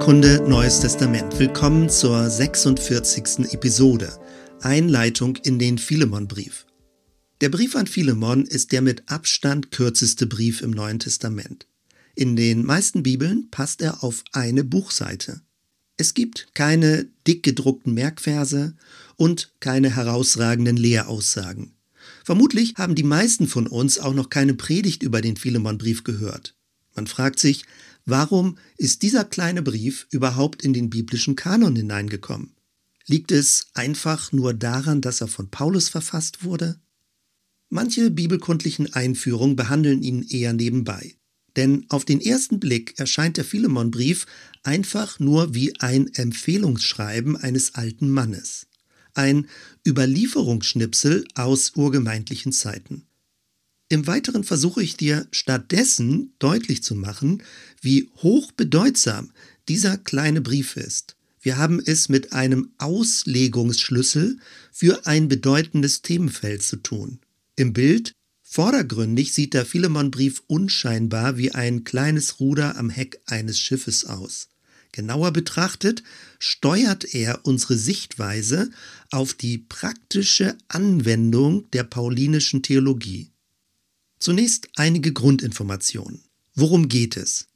Bibelkunde Neues Testament. Willkommen zur 46. Episode. Einleitung in den Philemonbrief. Der Brief an Philemon ist der mit Abstand kürzeste Brief im Neuen Testament. In den meisten Bibeln passt er auf eine Buchseite. Es gibt keine dick gedruckten Merkverse und keine herausragenden Lehraussagen. Vermutlich haben die meisten von uns auch noch keine Predigt über den Philemonbrief gehört. Man fragt sich, warum ist dieser kleine Brief überhaupt in den biblischen Kanon hineingekommen? Liegt es einfach nur daran, dass er von Paulus verfasst wurde? Manche bibelkundlichen Einführungen behandeln ihn eher nebenbei. Denn auf den ersten Blick erscheint der Philemonbrief einfach nur wie ein Empfehlungsschreiben eines alten Mannes. Ein Überlieferungsschnipsel aus urgemeindlichen Zeiten. Im Weiteren versuche ich dir stattdessen deutlich zu machen, wie hochbedeutsam dieser kleine Brief ist. Wir haben es mit einem Auslegungsschlüssel für ein bedeutendes Themenfeld zu tun. Im Bild vordergründig sieht der Philemonbrief unscheinbar wie ein kleines Ruder am Heck eines Schiffes aus. Genauer betrachtet steuert er unsere Sichtweise auf die praktische Anwendung der paulinischen Theologie. Zunächst einige Grundinformationen. Worum geht es?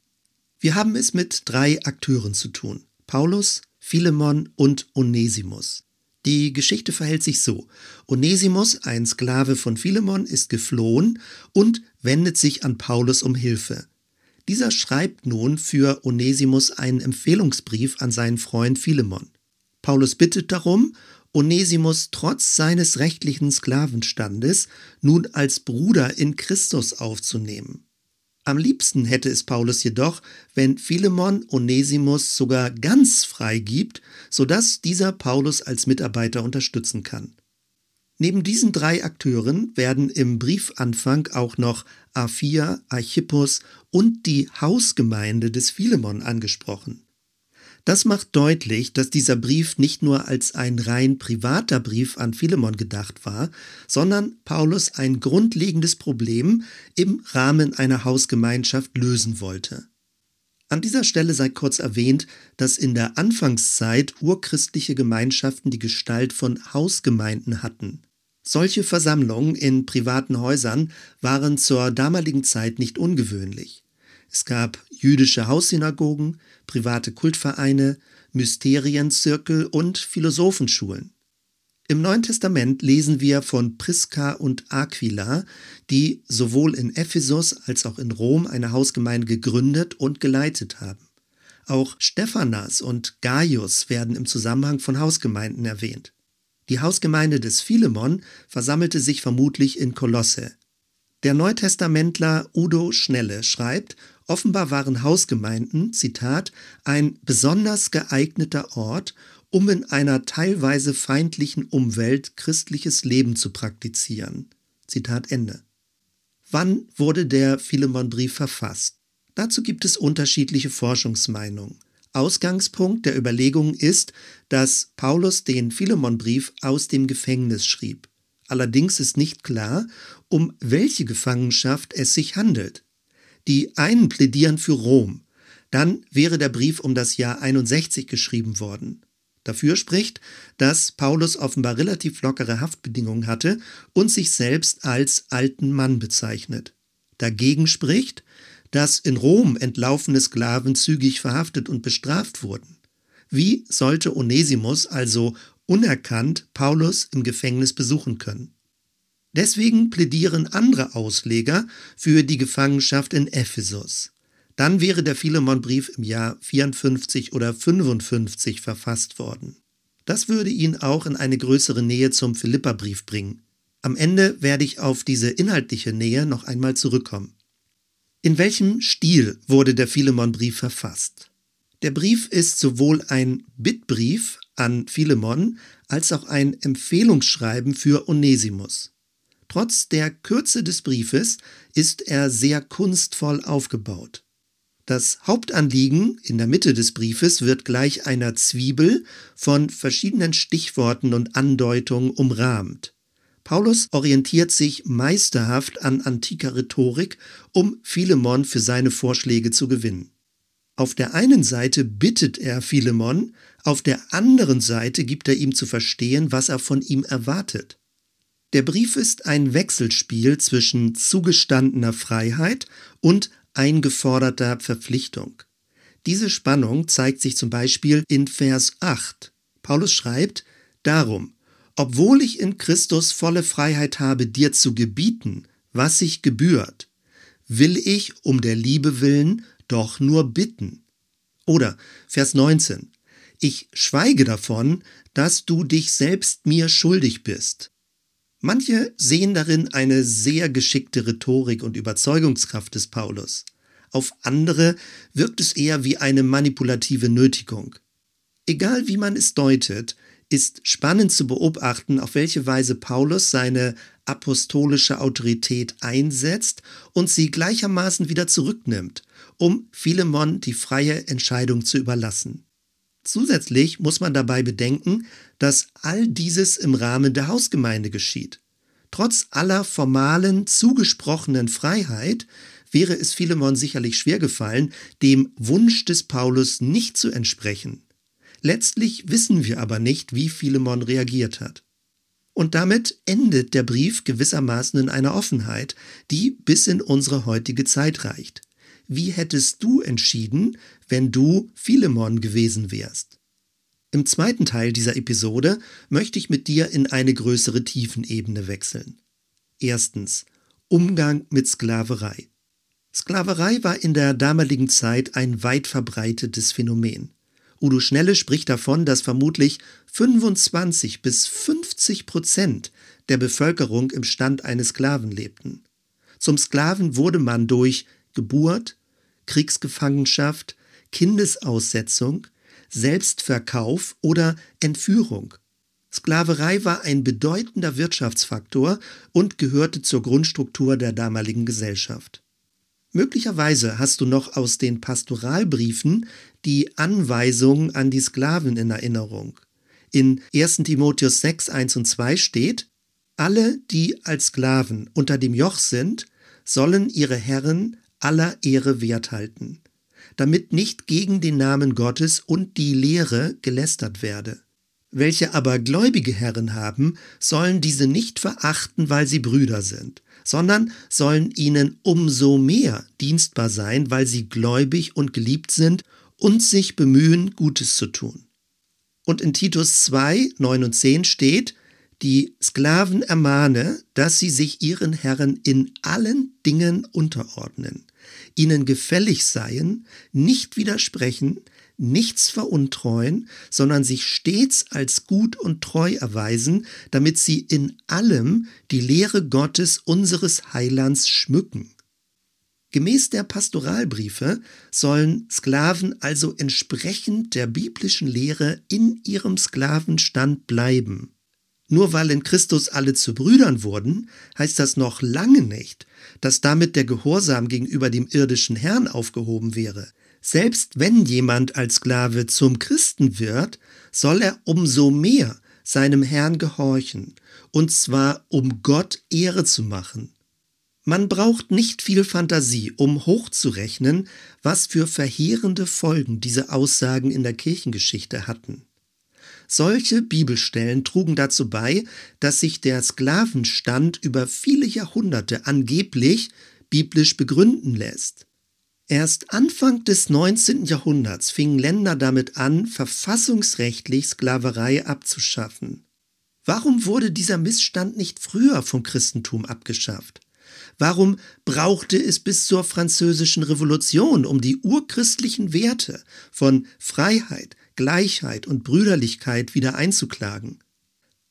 Wir haben es mit drei Akteuren zu tun. Paulus, Philemon und Onesimus. Die Geschichte verhält sich so. Onesimus, ein Sklave von Philemon, ist geflohen und wendet sich an Paulus um Hilfe. Dieser schreibt nun für Onesimus einen Empfehlungsbrief an seinen Freund Philemon. Paulus bittet darum Onesimus trotz seines rechtlichen Sklavenstandes nun als Bruder in Christus aufzunehmen. Am liebsten hätte es Paulus jedoch, wenn Philemon Onesimus sogar ganz frei gibt, sodass dieser Paulus als Mitarbeiter unterstützen kann. Neben diesen drei Akteuren werden im Briefanfang auch noch Aphia, Archippus und die Hausgemeinde des Philemon angesprochen. Das macht deutlich, dass dieser Brief nicht nur als ein rein privater Brief an Philemon gedacht war, sondern Paulus ein grundlegendes Problem im Rahmen einer Hausgemeinschaft lösen wollte. An dieser Stelle sei kurz erwähnt, dass in der Anfangszeit urchristliche Gemeinschaften die Gestalt von Hausgemeinden hatten. Solche Versammlungen in privaten Häusern waren zur damaligen Zeit nicht ungewöhnlich. Es gab jüdische Haussynagogen, private Kultvereine, Mysterienzirkel und Philosophenschulen. Im Neuen Testament lesen wir von Priska und Aquila, die sowohl in Ephesus als auch in Rom eine Hausgemeinde gegründet und geleitet haben. Auch Stephanas und Gaius werden im Zusammenhang von Hausgemeinden erwähnt. Die Hausgemeinde des Philemon versammelte sich vermutlich in Kolosse. Der Neutestamentler Udo Schnelle schreibt, Offenbar waren Hausgemeinden, Zitat, ein besonders geeigneter Ort, um in einer teilweise feindlichen Umwelt christliches Leben zu praktizieren. Zitat Ende. Wann wurde der Philemonbrief verfasst? Dazu gibt es unterschiedliche Forschungsmeinungen. Ausgangspunkt der Überlegungen ist, dass Paulus den Philemonbrief aus dem Gefängnis schrieb. Allerdings ist nicht klar, um welche Gefangenschaft es sich handelt. Die einen plädieren für Rom. Dann wäre der Brief um das Jahr 61 geschrieben worden. Dafür spricht, dass Paulus offenbar relativ lockere Haftbedingungen hatte und sich selbst als alten Mann bezeichnet. Dagegen spricht, dass in Rom entlaufene Sklaven zügig verhaftet und bestraft wurden. Wie sollte Onesimus also unerkannt Paulus im Gefängnis besuchen können? Deswegen plädieren andere Ausleger für die Gefangenschaft in Ephesus. Dann wäre der Philemonbrief im Jahr 54 oder 55 verfasst worden. Das würde ihn auch in eine größere Nähe zum Philipperbrief bringen. Am Ende werde ich auf diese inhaltliche Nähe noch einmal zurückkommen. In welchem Stil wurde der Philemonbrief verfasst? Der Brief ist sowohl ein Bittbrief an Philemon als auch ein Empfehlungsschreiben für Onesimus. Trotz der Kürze des Briefes ist er sehr kunstvoll aufgebaut. Das Hauptanliegen in der Mitte des Briefes wird gleich einer Zwiebel von verschiedenen Stichworten und Andeutungen umrahmt. Paulus orientiert sich meisterhaft an antiker Rhetorik, um Philemon für seine Vorschläge zu gewinnen. Auf der einen Seite bittet er Philemon, auf der anderen Seite gibt er ihm zu verstehen, was er von ihm erwartet. Der Brief ist ein Wechselspiel zwischen zugestandener Freiheit und eingeforderter Verpflichtung. Diese Spannung zeigt sich zum Beispiel in Vers 8. Paulus schreibt, Darum, obwohl ich in Christus volle Freiheit habe, dir zu gebieten, was sich gebührt, will ich um der Liebe willen doch nur bitten. Oder Vers 19. Ich schweige davon, dass du dich selbst mir schuldig bist. Manche sehen darin eine sehr geschickte Rhetorik und Überzeugungskraft des Paulus. Auf andere wirkt es eher wie eine manipulative Nötigung. Egal wie man es deutet, ist spannend zu beobachten, auf welche Weise Paulus seine apostolische Autorität einsetzt und sie gleichermaßen wieder zurücknimmt, um Philemon die freie Entscheidung zu überlassen. Zusätzlich muss man dabei bedenken, dass all dieses im Rahmen der Hausgemeinde geschieht. Trotz aller formalen, zugesprochenen Freiheit wäre es Philemon sicherlich schwer gefallen, dem Wunsch des Paulus nicht zu entsprechen. Letztlich wissen wir aber nicht, wie Philemon reagiert hat. Und damit endet der Brief gewissermaßen in einer Offenheit, die bis in unsere heutige Zeit reicht. Wie hättest du entschieden, wenn du Philemon gewesen wärst? Im zweiten Teil dieser Episode möchte ich mit dir in eine größere Tiefenebene wechseln. Erstens Umgang mit Sklaverei. Sklaverei war in der damaligen Zeit ein weit verbreitetes Phänomen. Udo Schnelle spricht davon, dass vermutlich 25 bis 50 Prozent der Bevölkerung im Stand eines Sklaven lebten. Zum Sklaven wurde man durch Geburt, Kriegsgefangenschaft, Kindesaussetzung, Selbstverkauf oder Entführung. Sklaverei war ein bedeutender Wirtschaftsfaktor und gehörte zur Grundstruktur der damaligen Gesellschaft. Möglicherweise hast du noch aus den Pastoralbriefen die Anweisungen an die Sklaven in Erinnerung. In 1 Timotheus 6, 1 und 2 steht, alle, die als Sklaven unter dem Joch sind, sollen ihre Herren aller Ehre wert halten, damit nicht gegen den Namen Gottes und die Lehre gelästert werde. Welche aber gläubige Herren haben, sollen diese nicht verachten, weil sie Brüder sind, sondern sollen ihnen umso mehr dienstbar sein, weil sie gläubig und geliebt sind und sich bemühen, Gutes zu tun. Und in Titus 2, 9 und 10 steht, die Sklaven ermahne, dass sie sich ihren Herren in allen Dingen unterordnen, ihnen gefällig seien, nicht widersprechen, nichts veruntreuen, sondern sich stets als gut und treu erweisen, damit sie in allem die Lehre Gottes unseres Heilands schmücken. Gemäß der Pastoralbriefe sollen Sklaven also entsprechend der biblischen Lehre in ihrem Sklavenstand bleiben. Nur weil in Christus alle zu Brüdern wurden, heißt das noch lange nicht, dass damit der Gehorsam gegenüber dem irdischen Herrn aufgehoben wäre. Selbst wenn jemand als Sklave zum Christen wird, soll er umso mehr seinem Herrn gehorchen, und zwar um Gott Ehre zu machen. Man braucht nicht viel Fantasie, um hochzurechnen, was für verheerende Folgen diese Aussagen in der Kirchengeschichte hatten. Solche Bibelstellen trugen dazu bei, dass sich der Sklavenstand über viele Jahrhunderte angeblich biblisch begründen lässt. Erst Anfang des 19. Jahrhunderts fingen Länder damit an, verfassungsrechtlich Sklaverei abzuschaffen. Warum wurde dieser Missstand nicht früher vom Christentum abgeschafft? Warum brauchte es bis zur französischen Revolution, um die urchristlichen Werte von Freiheit, Gleichheit und Brüderlichkeit wieder einzuklagen?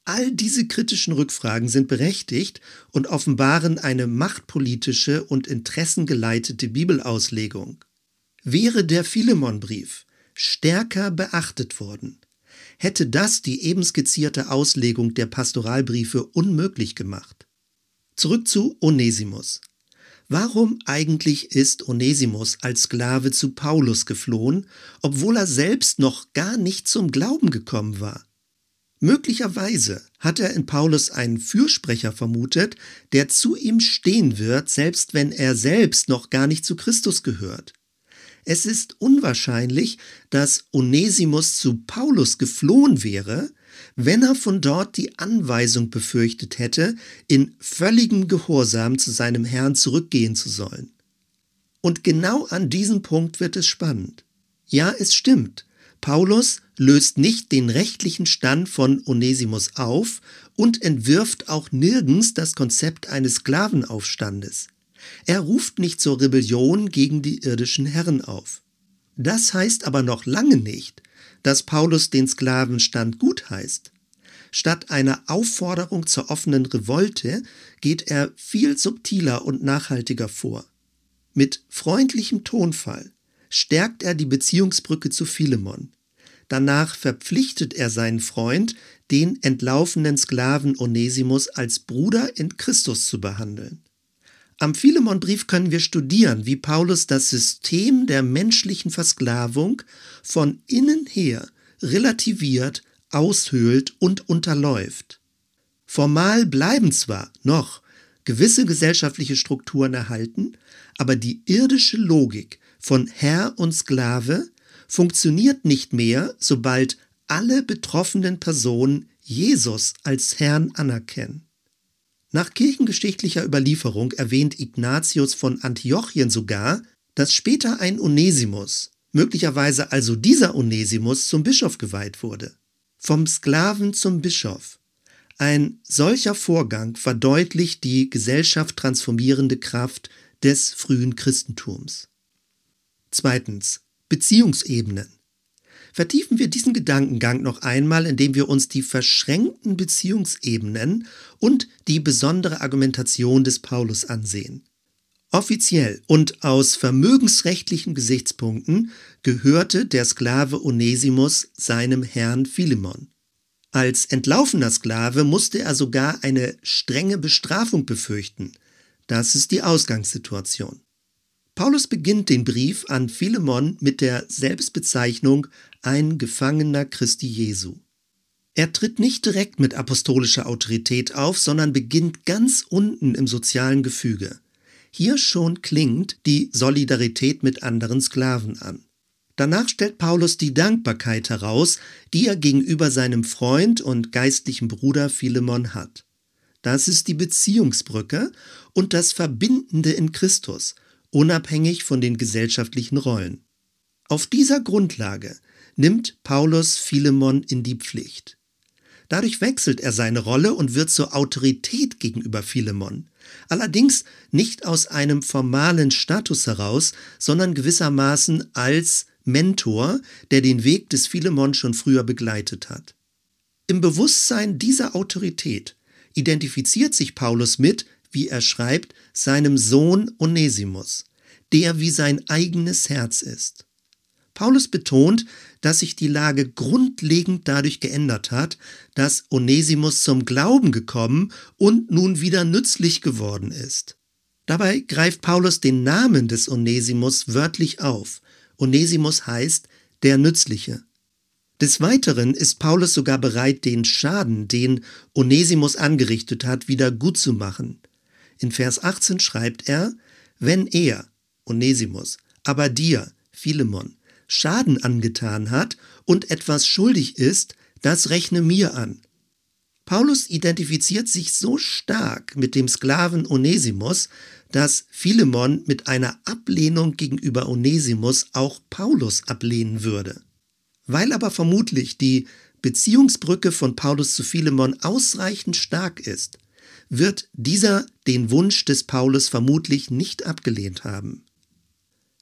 All diese kritischen Rückfragen sind berechtigt und offenbaren eine machtpolitische und interessengeleitete Bibelauslegung. Wäre der Philemonbrief stärker beachtet worden, hätte das die eben skizzierte Auslegung der Pastoralbriefe unmöglich gemacht. Zurück zu Onesimus. Warum eigentlich ist Onesimus als Sklave zu Paulus geflohen, obwohl er selbst noch gar nicht zum Glauben gekommen war? Möglicherweise hat er in Paulus einen Fürsprecher vermutet, der zu ihm stehen wird, selbst wenn er selbst noch gar nicht zu Christus gehört. Es ist unwahrscheinlich, dass Onesimus zu Paulus geflohen wäre, wenn er von dort die Anweisung befürchtet hätte, in völligem Gehorsam zu seinem Herrn zurückgehen zu sollen. Und genau an diesem Punkt wird es spannend. Ja, es stimmt. Paulus löst nicht den rechtlichen Stand von Onesimus auf und entwirft auch nirgends das Konzept eines Sklavenaufstandes. Er ruft nicht zur Rebellion gegen die irdischen Herren auf. Das heißt aber noch lange nicht, dass Paulus den Sklavenstand gutheißt. Statt einer Aufforderung zur offenen Revolte geht er viel subtiler und nachhaltiger vor. Mit freundlichem Tonfall stärkt er die Beziehungsbrücke zu Philemon. Danach verpflichtet er seinen Freund, den entlaufenen Sklaven Onesimus als Bruder in Christus zu behandeln. Am Philemonbrief können wir studieren, wie Paulus das System der menschlichen Versklavung von innen her relativiert, aushöhlt und unterläuft. Formal bleiben zwar noch gewisse gesellschaftliche Strukturen erhalten, aber die irdische Logik von Herr und Sklave funktioniert nicht mehr, sobald alle betroffenen Personen Jesus als Herrn anerkennen. Nach kirchengeschichtlicher Überlieferung erwähnt Ignatius von Antiochien sogar, dass später ein Onesimus, möglicherweise also dieser Onesimus, zum Bischof geweiht wurde. Vom Sklaven zum Bischof. Ein solcher Vorgang verdeutlicht die Gesellschaft transformierende Kraft des frühen Christentums. Zweitens. Beziehungsebenen. Vertiefen wir diesen Gedankengang noch einmal, indem wir uns die verschränkten Beziehungsebenen und die besondere Argumentation des Paulus ansehen. Offiziell und aus vermögensrechtlichen Gesichtspunkten gehörte der Sklave Onesimus seinem Herrn Philemon. Als entlaufener Sklave musste er sogar eine strenge Bestrafung befürchten. Das ist die Ausgangssituation. Paulus beginnt den Brief an Philemon mit der Selbstbezeichnung ein Gefangener Christi Jesu. Er tritt nicht direkt mit apostolischer Autorität auf, sondern beginnt ganz unten im sozialen Gefüge. Hier schon klingt die Solidarität mit anderen Sklaven an. Danach stellt Paulus die Dankbarkeit heraus, die er gegenüber seinem Freund und geistlichen Bruder Philemon hat. Das ist die Beziehungsbrücke und das Verbindende in Christus, unabhängig von den gesellschaftlichen Rollen. Auf dieser Grundlage nimmt Paulus Philemon in die Pflicht. Dadurch wechselt er seine Rolle und wird zur Autorität gegenüber Philemon. Allerdings nicht aus einem formalen Status heraus, sondern gewissermaßen als Mentor, der den Weg des Philemon schon früher begleitet hat. Im Bewusstsein dieser Autorität identifiziert sich Paulus mit, wie er schreibt, seinem Sohn Onesimus, der wie sein eigenes Herz ist. Paulus betont, dass sich die Lage grundlegend dadurch geändert hat, dass Onesimus zum Glauben gekommen und nun wieder nützlich geworden ist. Dabei greift Paulus den Namen des Onesimus wörtlich auf. Onesimus heißt der Nützliche. Des Weiteren ist Paulus sogar bereit, den Schaden, den Onesimus angerichtet hat, wieder gut zu machen. In Vers 18 schreibt er, wenn er, Onesimus, aber dir, Philemon, Schaden angetan hat und etwas schuldig ist, das rechne mir an. Paulus identifiziert sich so stark mit dem Sklaven Onesimus, dass Philemon mit einer Ablehnung gegenüber Onesimus auch Paulus ablehnen würde. Weil aber vermutlich die Beziehungsbrücke von Paulus zu Philemon ausreichend stark ist, wird dieser den Wunsch des Paulus vermutlich nicht abgelehnt haben.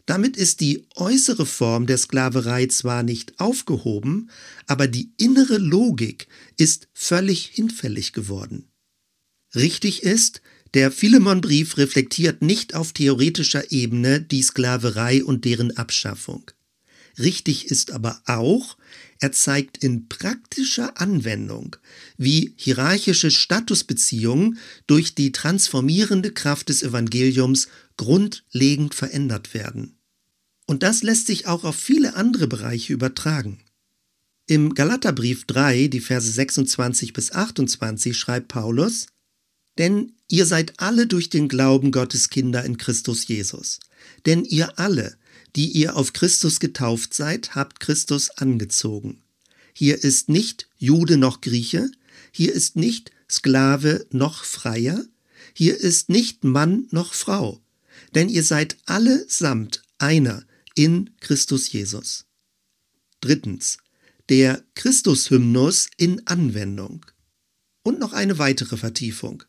Damit ist die äußere Form der Sklaverei zwar nicht aufgehoben, aber die innere Logik ist völlig hinfällig geworden. Richtig ist, der Philemonbrief reflektiert nicht auf theoretischer Ebene die Sklaverei und deren Abschaffung. Richtig ist aber auch, er zeigt in praktischer Anwendung, wie hierarchische Statusbeziehungen durch die transformierende Kraft des Evangeliums grundlegend verändert werden. Und das lässt sich auch auf viele andere Bereiche übertragen. Im Galaterbrief 3, die Verse 26 bis 28 schreibt Paulus, Denn ihr seid alle durch den Glauben Gottes Kinder in Christus Jesus. Denn ihr alle, die ihr auf Christus getauft seid, habt Christus angezogen. Hier ist nicht Jude noch Grieche, hier ist nicht Sklave noch Freier, hier ist nicht Mann noch Frau, denn ihr seid allesamt einer in Christus Jesus. Drittens. Der Christushymnus in Anwendung. Und noch eine weitere Vertiefung.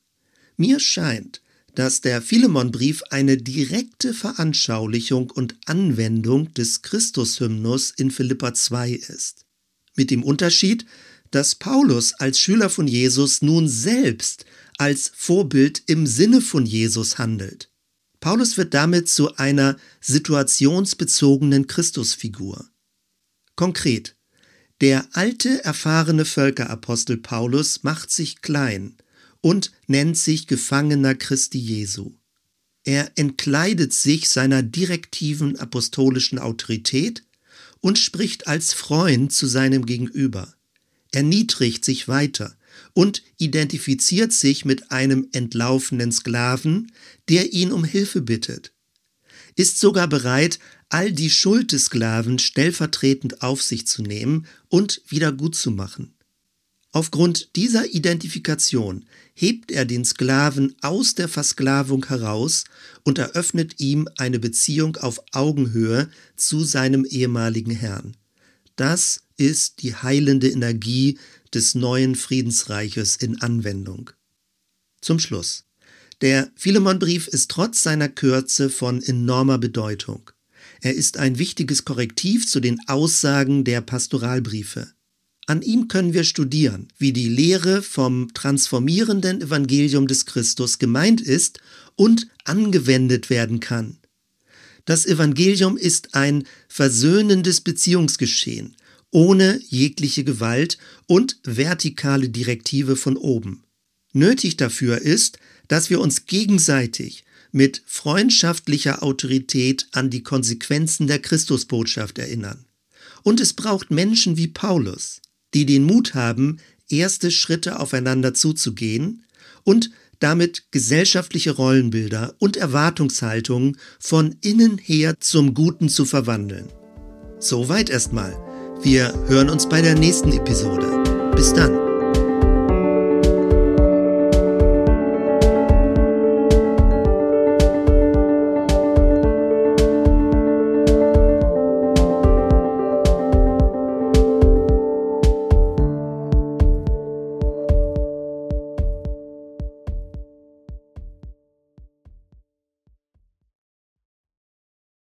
Mir scheint, dass der Philemonbrief eine direkte Veranschaulichung und Anwendung des Christushymnus in Philippa 2 ist. Mit dem Unterschied, dass Paulus als Schüler von Jesus nun selbst als Vorbild im Sinne von Jesus handelt. Paulus wird damit zu einer situationsbezogenen Christusfigur. Konkret, der alte, erfahrene Völkerapostel Paulus macht sich klein und nennt sich Gefangener Christi Jesu. Er entkleidet sich seiner direktiven apostolischen Autorität und spricht als Freund zu seinem Gegenüber. Erniedrigt sich weiter und identifiziert sich mit einem entlaufenen Sklaven, der ihn um Hilfe bittet. Ist sogar bereit, all die Schuld des Sklaven stellvertretend auf sich zu nehmen und wieder gut zu machen. Aufgrund dieser Identifikation hebt er den Sklaven aus der Versklavung heraus und eröffnet ihm eine Beziehung auf Augenhöhe zu seinem ehemaligen Herrn. Das ist die heilende Energie des neuen Friedensreiches in Anwendung. Zum Schluss. Der Philemonbrief ist trotz seiner Kürze von enormer Bedeutung. Er ist ein wichtiges Korrektiv zu den Aussagen der Pastoralbriefe. An ihm können wir studieren, wie die Lehre vom transformierenden Evangelium des Christus gemeint ist und angewendet werden kann. Das Evangelium ist ein versöhnendes Beziehungsgeschehen, ohne jegliche Gewalt und vertikale Direktive von oben. Nötig dafür ist, dass wir uns gegenseitig mit freundschaftlicher Autorität an die Konsequenzen der Christusbotschaft erinnern. Und es braucht Menschen wie Paulus, die den Mut haben, erste Schritte aufeinander zuzugehen und damit gesellschaftliche Rollenbilder und Erwartungshaltungen von innen her zum Guten zu verwandeln. Soweit erstmal. Wir hören uns bei der nächsten Episode. Bis dann.